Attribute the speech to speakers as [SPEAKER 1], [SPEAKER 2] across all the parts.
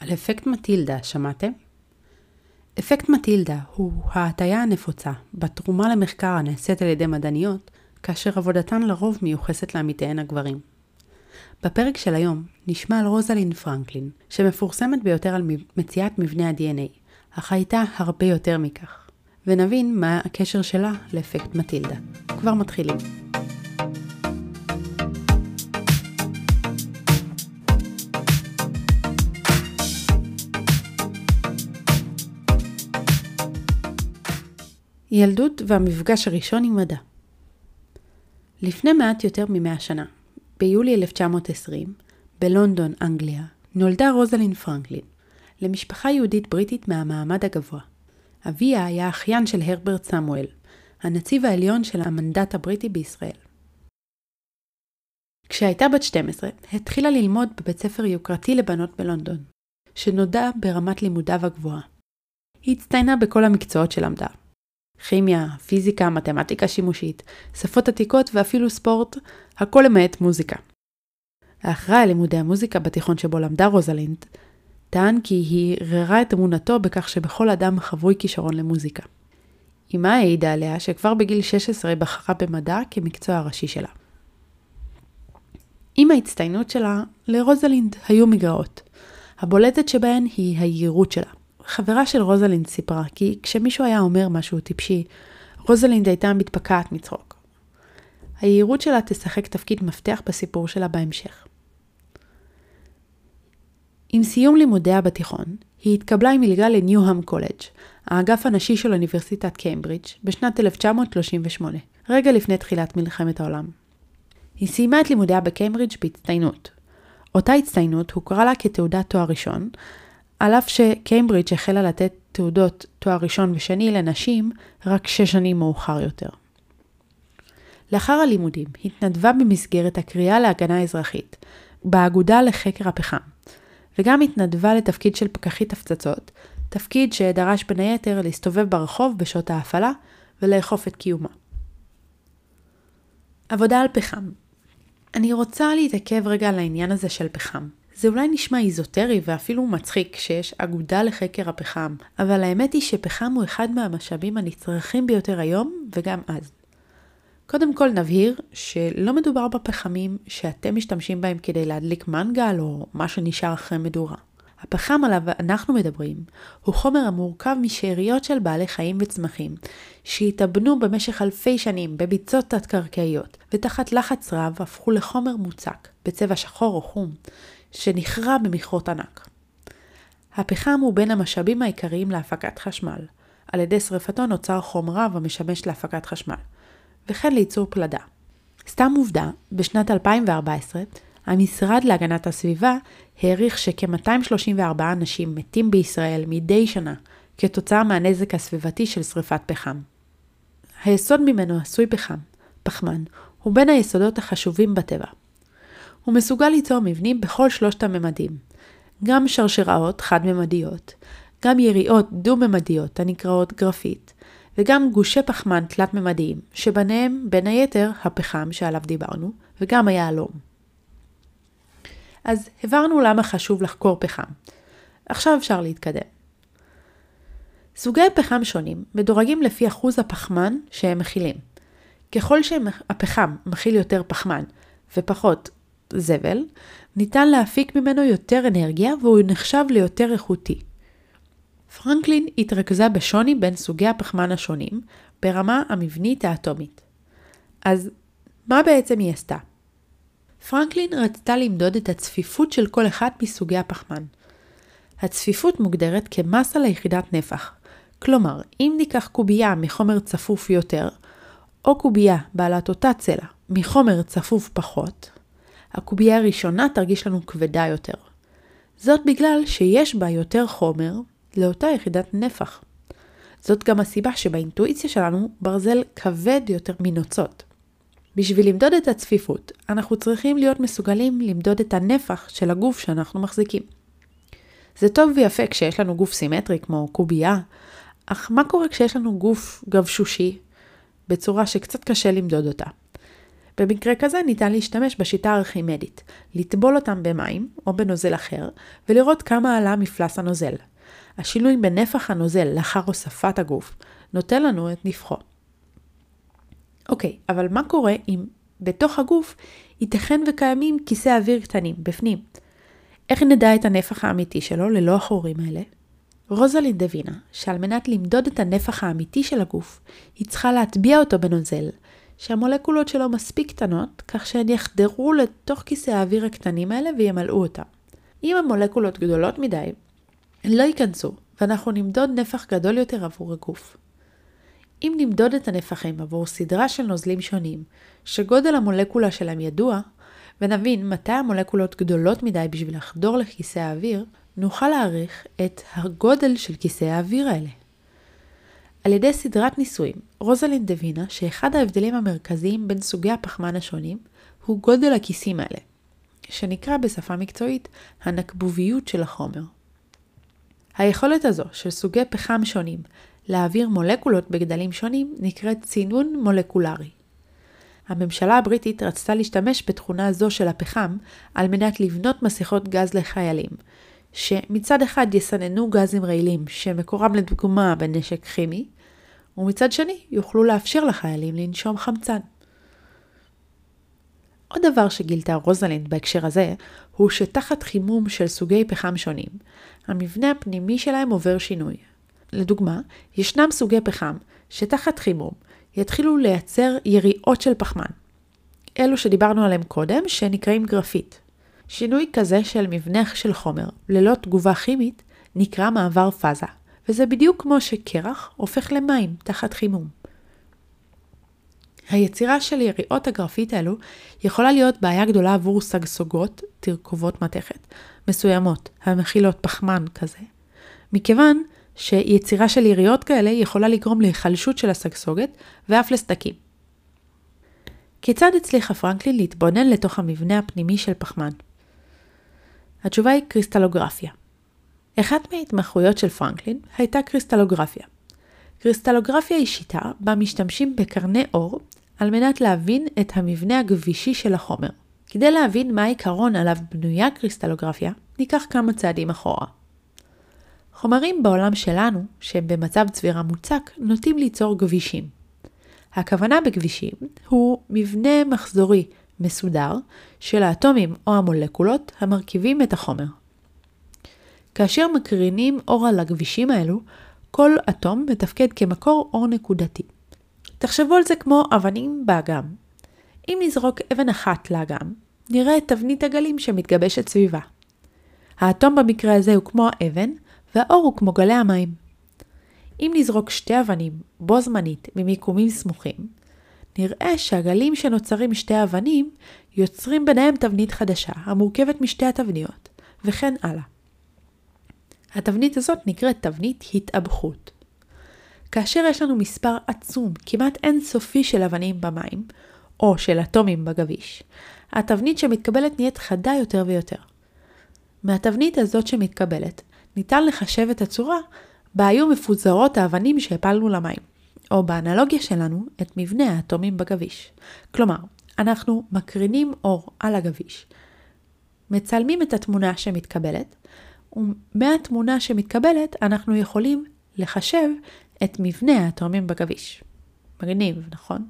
[SPEAKER 1] על אפקט מטילדה שמעתם? אפקט מטילדה הוא ההטיה הנפוצה בתרומה למחקר הנעשית על ידי מדעניות, כאשר עבודתן לרוב מיוחסת לעמיתיהן הגברים. בפרק של היום נשמע על רוזלין פרנקלין, שמפורסמת ביותר על מציאת מבנה ה-DNA, אך הייתה הרבה יותר מכך, ונבין מה הקשר שלה לאפקט מטילדה. כבר מתחילים. ילדות והמפגש הראשון עם מדע. לפני מעט יותר ממאה שנה, ביולי 1920, בלונדון, אנגליה, נולדה רוזלין פרנקלין, למשפחה יהודית בריטית מהמעמד הגבוה. אביה היה אחיין של הרברט סמואל, הנציב העליון של המנדט הבריטי בישראל. כשהייתה בת 12, התחילה ללמוד בבית ספר יוקרתי לבנות בלונדון, שנודע ברמת לימודיו הגבוהה. היא הצטיינה בכל המקצועות שלמדה, כימיה, פיזיקה, מתמטיקה שימושית, שפות עתיקות ואפילו ספורט, הכל למעט מוזיקה. האחראי לימודי המוזיקה בתיכון שבו למדה רוזלינד, טען כי היא ערערה את אמונתו בכך שבכל אדם חבוי כישרון למוזיקה. אמה העידה עליה שכבר בגיל 16 בחרה במדע כמקצוע הראשי שלה. עם ההצטיינות שלה, לרוזלינד היו מגרעות. הבולטת שבהן היא היהירות שלה. חברה של רוזלינד סיפרה כי כשמישהו היה אומר משהו טיפשי, רוזלינד הייתה מתפקעת מצחוק. היהירות שלה תשחק תפקיד מפתח בסיפור שלה בהמשך. עם סיום לימודיה בתיכון, היא התקבלה עם מלגה לניוהאם קולג', האגף הנשי של אוניברסיטת קיימברידג', בשנת 1938, רגע לפני תחילת מלחמת העולם. היא סיימה את לימודיה בקיימברידג' בהצטיינות. אותה הצטיינות הוכרה לה כתעודת תואר ראשון, על אף שקיימברידג' החלה לתת תעודות תואר ראשון ושני לנשים רק שש שנים מאוחר יותר. לאחר הלימודים התנדבה במסגרת הקריאה להגנה אזרחית, באגודה לחקר הפחם, וגם התנדבה לתפקיד של פקחית הפצצות, תפקיד שדרש בין היתר להסתובב ברחוב בשעות ההפעלה ולאכוף את קיומה. עבודה על פחם אני רוצה להתעכב רגע על העניין הזה של פחם. זה אולי נשמע איזוטרי ואפילו מצחיק שיש אגודה לחקר הפחם, אבל האמת היא שפחם הוא אחד מהמשאבים הנצרכים ביותר היום וגם אז. קודם כל נבהיר שלא מדובר בפחמים שאתם משתמשים בהם כדי להדליק מנגל או מה שנשאר אחרי מדורה. הפחם עליו אנחנו מדברים הוא חומר המורכב משאריות של בעלי חיים וצמחים שהתאבנו במשך אלפי שנים בביצות תת-קרקעיות ותחת לחץ רב הפכו לחומר מוצק בצבע שחור או חום שנכרה במכרות ענק. הפחם הוא בין המשאבים העיקריים להפקת חשמל. על ידי שרפתו נוצר חום רב המשמש להפקת חשמל, וכן לייצור פלדה. סתם עובדה, בשנת 2014, המשרד להגנת הסביבה העריך שכ-234 אנשים מתים בישראל מדי שנה כתוצאה מהנזק הסביבתי של שרפת פחם. היסוד ממנו עשוי פחם, פחמן, הוא בין היסודות החשובים בטבע. הוא מסוגל ליצור מבנים בכל שלושת הממדים, גם שרשראות חד-ממדיות, גם יריעות דו-ממדיות הנקראות גרפית, וגם גושי פחמן תלת-ממדיים, שביניהם בין היתר הפחם שעליו דיברנו, וגם היהלום. אז הבהרנו למה חשוב לחקור פחם. עכשיו אפשר להתקדם. סוגי פחם שונים מדורגים לפי אחוז הפחמן שהם מכילים. ככל שהפחם מכיל יותר פחמן ופחות זבל, ניתן להפיק ממנו יותר אנרגיה והוא נחשב ליותר איכותי. פרנקלין התרכזה בשוני בין סוגי הפחמן השונים ברמה המבנית האטומית. אז מה בעצם היא עשתה? פרנקלין רצתה למדוד את הצפיפות של כל אחד מסוגי הפחמן. הצפיפות מוגדרת כמסה ליחידת נפח, כלומר, אם ניקח קובייה מחומר צפוף יותר, או קובייה בעלת אותה צלע מחומר צפוף פחות, הקובייה הראשונה תרגיש לנו כבדה יותר. זאת בגלל שיש בה יותר חומר לאותה יחידת נפח. זאת גם הסיבה שבאינטואיציה שלנו ברזל כבד יותר מנוצות. בשביל למדוד את הצפיפות, אנחנו צריכים להיות מסוגלים למדוד את הנפח של הגוף שאנחנו מחזיקים. זה טוב ויפה כשיש לנו גוף סימטרי כמו קובייה, אך מה קורה כשיש לנו גוף גבשושי בצורה שקצת קשה למדוד אותה? במקרה כזה ניתן להשתמש בשיטה הארכימדית, לטבול אותם במים או בנוזל אחר, ולראות כמה עלה מפלס הנוזל. השינוי בנפח הנוזל לאחר הוספת הגוף נותן לנו את נפחו. אוקיי, אבל מה קורה אם בתוך הגוף ייתכן וקיימים כיסי אוויר קטנים בפנים? איך נדע את הנפח האמיתי שלו ללא החורים האלה? רוזלין הבינה שעל מנת למדוד את הנפח האמיתי של הגוף, היא צריכה להטביע אותו בנוזל, שהמולקולות שלו מספיק קטנות, כך שהן יחדרו לתוך כיסי האוויר הקטנים האלה וימלאו אותם. אם המולקולות גדולות מדי, הן לא ייכנסו, ואנחנו נמדוד נפח גדול יותר עבור הגוף. אם נמדוד את הנפחים עבור סדרה של נוזלים שונים, שגודל המולקולה שלהם ידוע, ונבין מתי המולקולות גדולות מדי בשביל לחדור לכיסא האוויר, נוכל להעריך את הגודל של כיסא האוויר האלה. על ידי סדרת ניסויים, רוזלין הבינה שאחד ההבדלים המרכזיים בין סוגי הפחמן השונים הוא גודל הכיסים האלה, שנקרא בשפה מקצועית הנקבוביות של החומר. היכולת הזו של סוגי פחם שונים להעביר מולקולות בגדלים שונים נקראת צינון מולקולרי. הממשלה הבריטית רצתה להשתמש בתכונה זו של הפחם על מנת לבנות מסכות גז לחיילים, שמצד אחד יסננו גזים רעילים שמקורם לדוגמה בנשק כימי, ומצד שני יוכלו לאפשר לחיילים לנשום חמצן. עוד דבר שגילתה רוזלינד בהקשר הזה, הוא שתחת חימום של סוגי פחם שונים, המבנה הפנימי שלהם עובר שינוי. לדוגמה, ישנם סוגי פחם שתחת חימום יתחילו לייצר יריעות של פחמן. אלו שדיברנו עליהם קודם, שנקראים גרפיט. שינוי כזה של מבנה של חומר, ללא תגובה כימית, נקרא מעבר פאזה, וזה בדיוק כמו שקרח הופך למים תחת חימום. היצירה של יריעות הגרפיט האלו יכולה להיות בעיה גדולה עבור סגסוגות, תרכובות מתכת, מסוימות, המכילות פחמן כזה, מכיוון שיצירה של יריעות כאלה יכולה לגרום להיחלשות של הסגסוגת ואף לסדקים. כיצד הצליחה פרנקלין להתבונן לתוך המבנה הפנימי של פחמן? התשובה היא קריסטלוגרפיה. אחת מההתמחויות של פרנקלין הייתה קריסטלוגרפיה. קריסטלוגרפיה היא שיטה בה משתמשים בקרני אור על מנת להבין את המבנה הגבישי של החומר. כדי להבין מה העיקרון עליו בנויה קריסטלוגרפיה, ניקח כמה צעדים אחורה. חומרים בעולם שלנו, שהם במצב צבירה מוצק, נוטים ליצור גבישים. הכוונה בגבישים הוא מבנה מחזורי מסודר של האטומים או המולקולות המרכיבים את החומר. כאשר מקרינים אור על הגבישים האלו, כל אטום מתפקד כמקור אור נקודתי. תחשבו על זה כמו אבנים באגם. אם נזרוק אבן אחת לאגם, נראה את תבנית הגלים שמתגבשת סביבה. האטום במקרה הזה הוא כמו האבן, והאור הוא כמו גלי המים. אם נזרוק שתי אבנים בו זמנית ממיקומים סמוכים, נראה שהגלים שנוצרים משתי אבנים יוצרים ביניהם תבנית חדשה המורכבת משתי התבניות, וכן הלאה. התבנית הזאת נקראת תבנית התאבכות. כאשר יש לנו מספר עצום, כמעט אינסופי של אבנים במים, או של אטומים בגביש, התבנית שמתקבלת נהיית חדה יותר ויותר. מהתבנית הזאת שמתקבלת, ניתן לחשב את הצורה בה היו מפוזרות האבנים שהפלנו למים, או באנלוגיה שלנו, את מבנה האטומים בגביש. כלומר, אנחנו מקרינים אור על הגביש, מצלמים את התמונה שמתקבלת, ומהתמונה שמתקבלת אנחנו יכולים לחשב את מבנה האטומים בגביש. מגניב, נכון?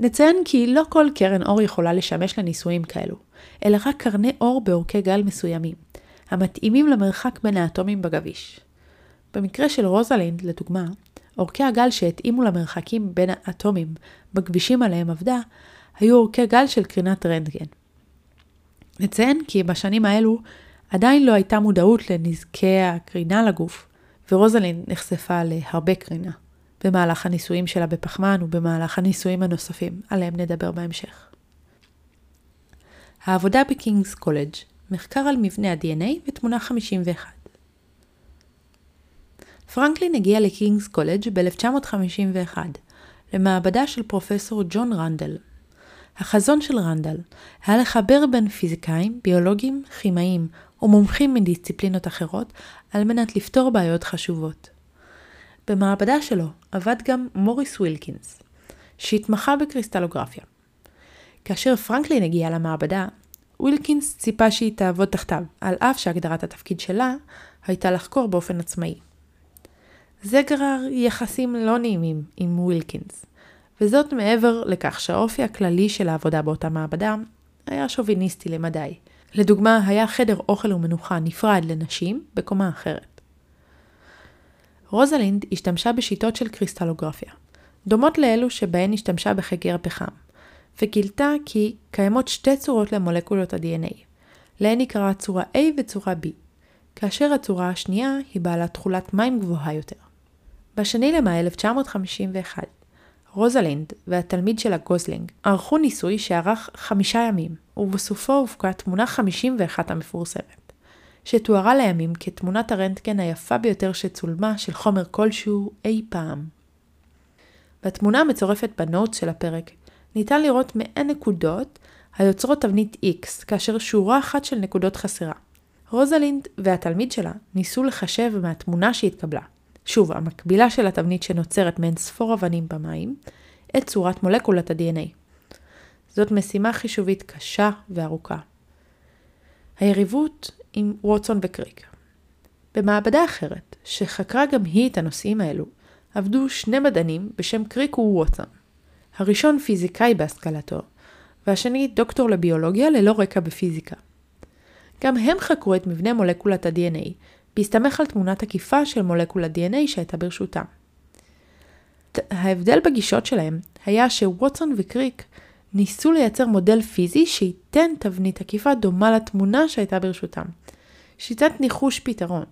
[SPEAKER 1] נציין כי לא כל קרן אור יכולה לשמש לניסויים כאלו, אלא רק קרני אור באורכי גל מסוימים, המתאימים למרחק בין האטומים בגביש. במקרה של רוזלינד, לדוגמה, אורכי הגל שהתאימו למרחקים בין האטומים בכבישים עליהם עבדה, היו אורכי גל של קרינת רנטגן. נציין כי בשנים האלו עדיין לא הייתה מודעות לנזקי הקרינה לגוף, ורוזלין נחשפה להרבה קרינה, במהלך הניסויים שלה בפחמן ובמהלך הניסויים הנוספים, עליהם נדבר בהמשך. העבודה בקינגס קולג' מחקר על מבנה ה-DNA ותמונה 51. פרנקלין הגיע לקינגס קולג' ב-1951, למעבדה של פרופסור ג'ון רנדל. החזון של רנדל היה לחבר בין פיזיקאים, ביולוגים, כימאים ומומחים מדיסציפלינות אחרות על מנת לפתור בעיות חשובות. במעבדה שלו עבד גם מוריס ווילקינס, שהתמחה בקריסטלוגרפיה, כאשר פרנקלין הגיע למעבדה, ווילקינס ציפה שהיא תעבוד תחתיו, על אף שהגדרת התפקיד שלה הייתה לחקור באופן עצמאי. זה גרר יחסים לא נעימים עם ווילקינס, וזאת מעבר לכך שהאופי הכללי של העבודה באותה מעבדה היה שוביניסטי למדי. לדוגמה, היה חדר אוכל ומנוחה נפרד לנשים בקומה אחרת. רוזלינד השתמשה בשיטות של קריסטלוגרפיה, דומות לאלו שבהן השתמשה בחקר הפחם, וגילתה כי קיימות שתי צורות למולקולות ה-DNA, להן נקרא צורה A וצורה B, כאשר הצורה השנייה היא בעלת תכולת מים גבוהה יותר. בשני למאי 1951, רוזלינד והתלמיד שלה גוזלינג ערכו ניסוי שארך חמישה ימים, ובסופו הופקה תמונה 51 המפורסמת, שתוארה לימים כתמונת הרנטגן היפה ביותר שצולמה של חומר כלשהו אי פעם. בתמונה המצורפת בנוטס של הפרק ניתן לראות מעין נקודות היוצרות תבנית X, כאשר שורה אחת של נקודות חסרה. רוזלינד והתלמיד שלה ניסו לחשב מהתמונה שהתקבלה, שוב, המקבילה של התבנית שנוצרת מאין ספור אבנים במים, את צורת מולקולת ה-DNA. זאת משימה חישובית קשה וארוכה. היריבות עם ווטסון וקריק. במעבדה אחרת, שחקרה גם היא את הנושאים האלו, עבדו שני מדענים בשם קריק וווטסון. הראשון פיזיקאי בהשכלתו, והשני דוקטור לביולוגיה ללא רקע בפיזיקה. גם הם חקרו את מבנה מולקולת ה-DNA, בהסתמך על תמונה תקיפה של מולקולת DNA שהייתה ברשותם. ההבדל בגישות שלהם היה שווטסון וקריק ניסו לייצר מודל פיזי שייתן תבנית עקיפה דומה לתמונה שהייתה ברשותם. שיטת ניחוש פתרון,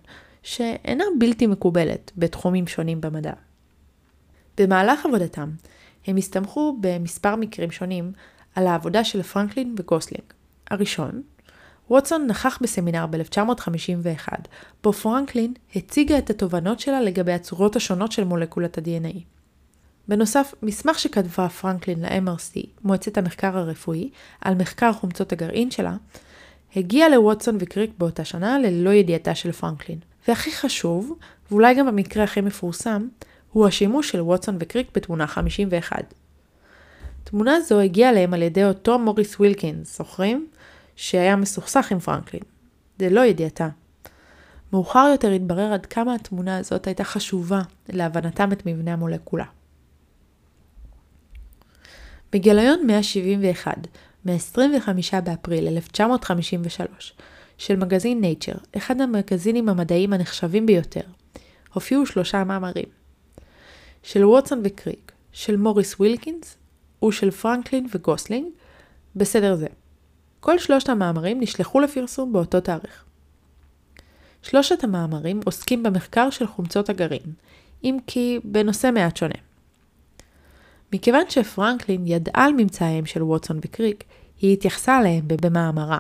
[SPEAKER 1] שאינה בלתי מקובלת בתחומים שונים במדע. במהלך עבודתם, הם הסתמכו במספר מקרים שונים על העבודה של פרנקלין וגוסלינג. הראשון, ווטסון נכח בסמינר ב-1951, בו פרנקלין הציגה את התובנות שלה לגבי הצורות השונות של מולקולת ה-DNA. בנוסף, מסמך שכתבה פרנקלין ל-MRC, מועצת המחקר הרפואי, על מחקר חומצות הגרעין שלה, הגיע לווטסון וקריק באותה שנה ללא ידיעתה של פרנקלין. והכי חשוב, ואולי גם במקרה הכי מפורסם, הוא השימוש של ווטסון וקריק בתמונה 51. תמונה זו הגיעה אליהם על ידי אותו מוריס ווילקינס, זוכרים? שהיה מסוכסך עם פרנקלין. ללא ידיעתה. מאוחר יותר התברר עד כמה התמונה הזאת הייתה חשובה להבנתם את מבנה המולקולה. בגיליון 171, מ-25 באפריל 1953, של מגזין Nature, אחד המגזינים המדעיים הנחשבים ביותר, הופיעו שלושה מאמרים. של ווטסון וקריק, של מוריס ווילקינס ושל פרנקלין וגוזלינג, בסדר זה. כל שלושת המאמרים נשלחו לפרסום באותו תאריך. שלושת המאמרים עוסקים במחקר של חומצות הגרעין, אם כי בנושא מעט שונה. מכיוון שפרנקלין ידעה על ממצאיהם של ווטסון וקריק, היא התייחסה אליהם במאמרה,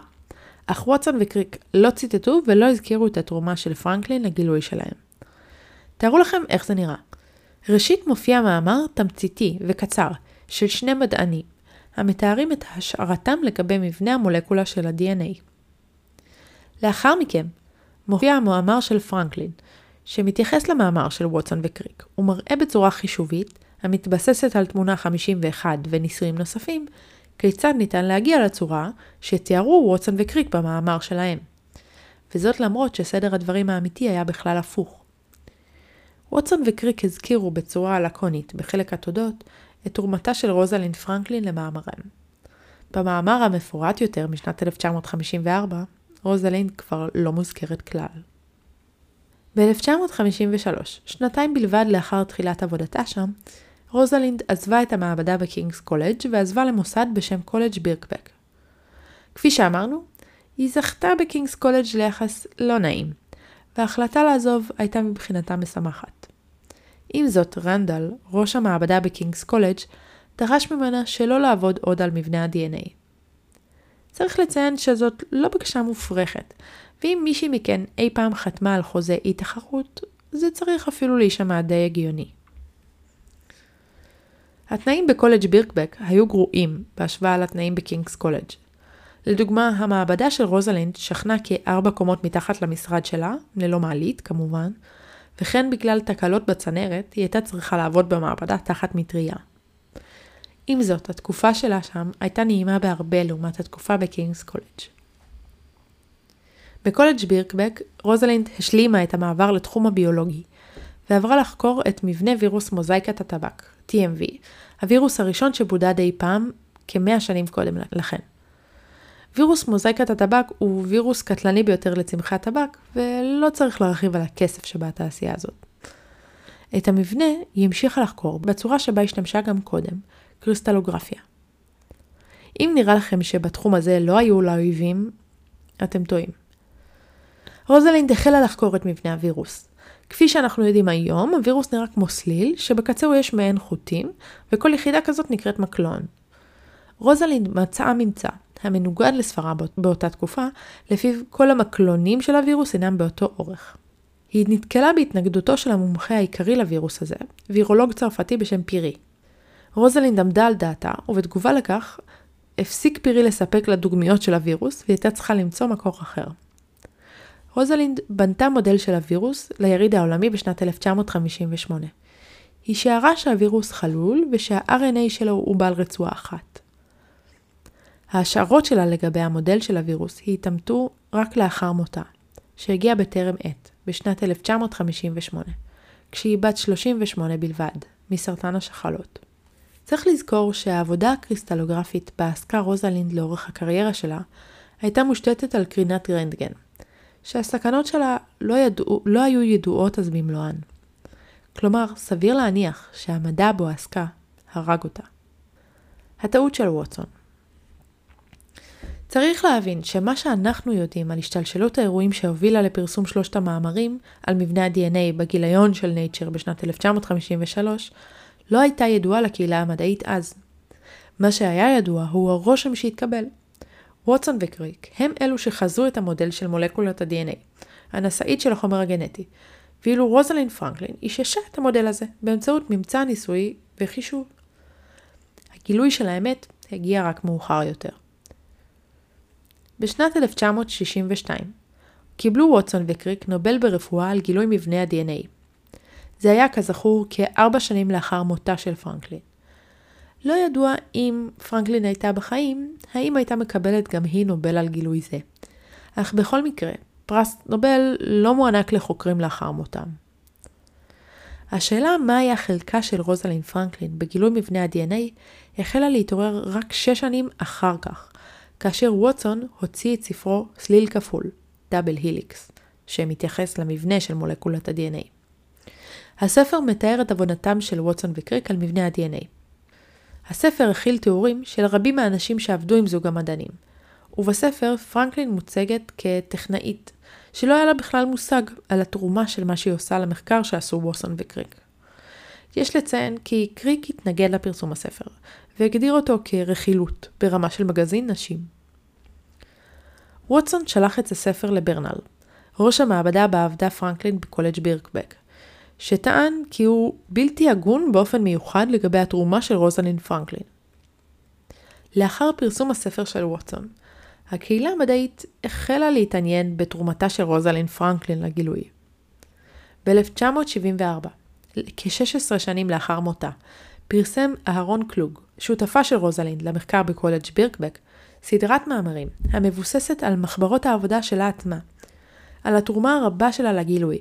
[SPEAKER 1] אך ווטסון וקריק לא ציטטו ולא הזכירו את התרומה של פרנקלין לגילוי שלהם. תארו לכם איך זה נראה. ראשית מופיע מאמר תמציתי וקצר של שני מדענים, המתארים את השערתם לגבי מבנה המולקולה של ה-DNA. לאחר מכן, מופיע המאמר של פרנקלין, שמתייחס למאמר של ווטסון וקריק, ומראה בצורה חישובית, המתבססת על תמונה 51 וניסויים נוספים, כיצד ניתן להגיע לצורה שתיארו ווטסון וקריק במאמר שלהם. וזאת למרות שסדר הדברים האמיתי היה בכלל הפוך. ווטסון וקריק הזכירו בצורה לקונית בחלק התודות את תרומתה של רוזלין פרנקלין למאמרם. במאמר המפורט יותר משנת 1954, רוזלינד כבר לא מוזכרת כלל. ב-1953, שנתיים בלבד לאחר תחילת עבודתה שם, רוזלינד עזבה את המעבדה בקינגס קולג' ועזבה למוסד בשם קולג' בירקבק. כפי שאמרנו, היא זכתה בקינגס קולג' ליחס לא נעים, וההחלטה לעזוב הייתה מבחינתה משמחת. עם זאת, רנדל, ראש המעבדה בקינגס קולג', דרש ממנה שלא לעבוד עוד על מבנה ה-DNA. צריך לציין שזאת לא בקשה מופרכת, ואם מישהי מכן אי פעם חתמה על חוזה אי תחרות, זה צריך אפילו להישמע די הגיוני. התנאים בקולג' בירקבק היו גרועים בהשוואה לתנאים בקינגס קולג'. לדוגמה, המעבדה של רוזלינד שכנה כארבע קומות מתחת למשרד שלה, ללא מעלית כמובן, וכן בגלל תקלות בצנרת, היא הייתה צריכה לעבוד במעבדה תחת מטריה. עם זאת, התקופה שלה שם הייתה נעימה בהרבה לעומת התקופה בקינגס קולג'. בקולג' בירקבק, רוזלינד השלימה את המעבר לתחום הביולוגי, ועברה לחקור את מבנה וירוס מוזאיקת הטבק, TMV, הווירוס הראשון שבודד אי פעם כמאה שנים קודם לכן. וירוס מוזאיקת הטבק הוא וירוס קטלני ביותר לצמחי הטבק, ולא צריך להרחיב על הכסף שבתעשייה הזאת. את המבנה היא המשיכה לחקור בצורה שבה השתמשה גם קודם, קריסטלוגרפיה. אם נראה לכם שבתחום הזה לא היו לה אויבים, אתם טועים. רוזלינד החלה לחקור את מבנה הווירוס. כפי שאנחנו יודעים היום, הווירוס נראה כמו סליל, שבקצהו יש מעין חוטים, וכל יחידה כזאת נקראת מקלון. רוזלינד מצאה ממצא, המנוגד לסברה באותה תקופה, לפיו כל המקלונים של הווירוס אינם באותו אורך. היא נתקלה בהתנגדותו של המומחה העיקרי לווירוס הזה, וירולוג צרפתי בשם פירי. רוזלינד עמדה על דעתה, ובתגובה לכך, הפסיק פירי לספק לה דוגמיות של הווירוס, והיא הייתה צריכה למצוא מקור אחר. רוזלינד בנתה מודל של הווירוס ליריד העולמי בשנת 1958. היא שערה שהווירוס חלול שה-RNA שלו הוא בעל רצועה אחת. ההשערות שלה לגבי המודל של הווירוס התאמתו רק לאחר מותה, שהגיע בטרם עת, בשנת 1958, כשהיא בת 38 בלבד, מסרטן השחלות. צריך לזכור שהעבודה הקריסטלוגרפית בה עסקה רוזלינד לאורך הקריירה שלה, הייתה מושתתת על קרינת רנטגן, שהסכנות שלה לא, ידעו, לא היו ידועות אז במלואן. כלומר, סביר להניח שהמדע בו עסקה הרג אותה. הטעות של ווטסון צריך להבין שמה שאנחנו יודעים על השתלשלות האירועים שהובילה לפרסום שלושת המאמרים על מבנה ה-DNA בגיליון של נייצ'ר בשנת 1953, לא הייתה ידועה לקהילה המדעית אז. מה שהיה ידוע הוא הרושם שהתקבל. ווטסון וקריק הם אלו שחזו את המודל של מולקולות ה-DNA, הנשאית של החומר הגנטי, ואילו רוזלין פרנקלין איששה את המודל הזה באמצעות ממצא ניסוי וחישוב. הגילוי של האמת הגיע רק מאוחר יותר. בשנת 1962 קיבלו ווטסון וקריק נובל ברפואה על גילוי מבנה ה-DNA. זה היה כזכור כארבע שנים לאחר מותה של פרנקלין. לא ידוע אם פרנקלין הייתה בחיים, האם הייתה מקבלת גם היא נובל על גילוי זה. אך בכל מקרה, פרס נובל לא מוענק לחוקרים לאחר מותם. השאלה מה היה חלקה של רוזלין פרנקלין בגילוי מבנה ה-DNA החלה להתעורר רק שש שנים אחר כך, כאשר ווטסון הוציא את ספרו סליל כפול, דאבל היליקס, שמתייחס למבנה של מולקולת ה-DNA. הספר מתאר את עבודתם של ווטסון וקריק על מבנה ה-DNA. הספר הכיל תיאורים של רבים מהאנשים שעבדו עם זוג המדענים, ובספר פרנקלין מוצגת כטכנאית, שלא היה לה בכלל מושג על התרומה של מה שהיא עושה למחקר שעשו ווטסון וקריק. יש לציין כי קריק התנגד לפרסום הספר, והגדיר אותו כרכילות, ברמה של מגזין נשים. ווטסון שלח את הספר לברנל, ראש המעבדה בה עבדה פרנקלין בקולג' בירקבק, שטען כי הוא בלתי הגון באופן מיוחד לגבי התרומה של רוזלין פרנקלין. לאחר פרסום הספר של ווטסון, הקהילה המדעית החלה להתעניין בתרומתה של רוזלינד פרנקלין לגילוי. ב-1974, כ-16 שנים לאחר מותה, פרסם אהרון קלוג, שותפה של רוזלינד למחקר בקולג' בירקבק, סדרת מאמרים המבוססת על מחברות העבודה שלה עצמה, על התרומה הרבה שלה לגילוי,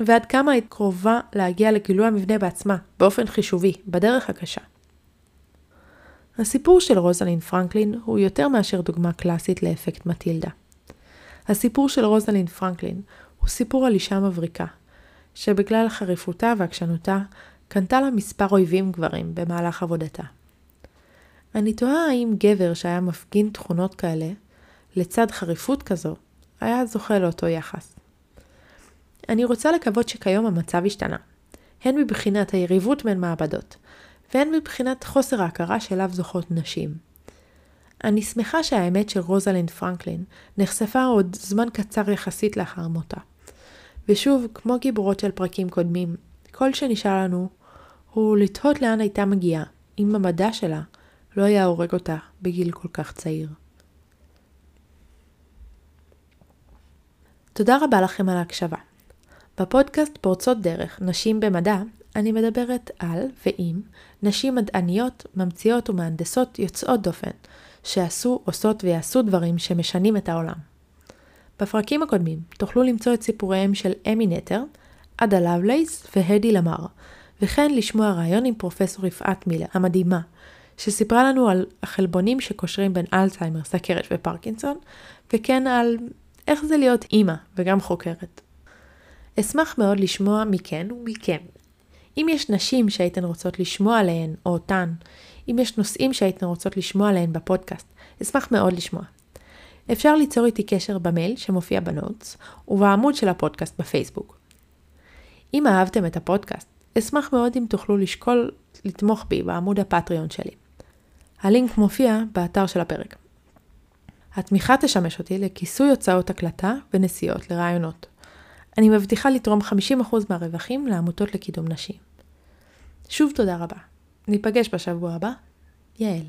[SPEAKER 1] ועד כמה היא קרובה להגיע לגילוי המבנה בעצמה, באופן חישובי, בדרך הקשה. הסיפור של רוזלין פרנקלין הוא יותר מאשר דוגמה קלאסית לאפקט מטילדה. הסיפור של רוזלין פרנקלין הוא סיפור על אישה מבריקה, שבגלל חריפותה ועקשנותה, קנתה לה מספר אויבים גברים במהלך עבודתה. אני תוהה האם גבר שהיה מפגין תכונות כאלה, לצד חריפות כזו, היה זוכה לאותו יחס. אני רוצה לקוות שכיום המצב השתנה, הן מבחינת היריבות בין מעבדות, והן מבחינת חוסר ההכרה שאליו זוכות נשים. אני שמחה שהאמת של רוזלין פרנקלין נחשפה עוד זמן קצר יחסית לאחר מותה. ושוב, כמו גיבורות של פרקים קודמים, כל שנשאר לנו הוא לתהות לאן הייתה מגיעה, אם המדע שלה לא היה הורג אותה בגיל כל כך צעיר. תודה רבה לכם על ההקשבה. בפודקאסט פורצות דרך, נשים במדע, אני מדברת על ועם נשים מדעניות, ממציאות ומהנדסות יוצאות דופן, שעשו, עושות ויעשו דברים שמשנים את העולם. בפרקים הקודמים תוכלו למצוא את סיפוריהם של אמי נטר, עדה לבלייס והדי למר, וכן לשמוע ראיון עם פרופסור יפעת מילר המדהימה, שסיפרה לנו על החלבונים שקושרים בין אלצהיימר, סכרת ופרקינסון, וכן על איך זה להיות אימא וגם חוקרת. אשמח מאוד לשמוע מכן ומכם. אם יש נשים שהייתן רוצות לשמוע עליהן או אותן, אם יש נושאים שהייתן רוצות לשמוע עליהן בפודקאסט, אשמח מאוד לשמוע. אפשר ליצור איתי קשר במייל שמופיע בנוטס, ובעמוד של הפודקאסט בפייסבוק. אם אהבתם את הפודקאסט, אשמח מאוד אם תוכלו לשקול לתמוך בי בעמוד הפטריון שלי. הלינק מופיע באתר של הפרק. התמיכה תשמש אותי לכיסוי הוצאות הקלטה ונסיעות לרעיונות. אני מבטיחה לתרום 50% מהרווחים לעמותות לקידום נשים. שוב תודה רבה. ניפגש בשבוע הבא. יעל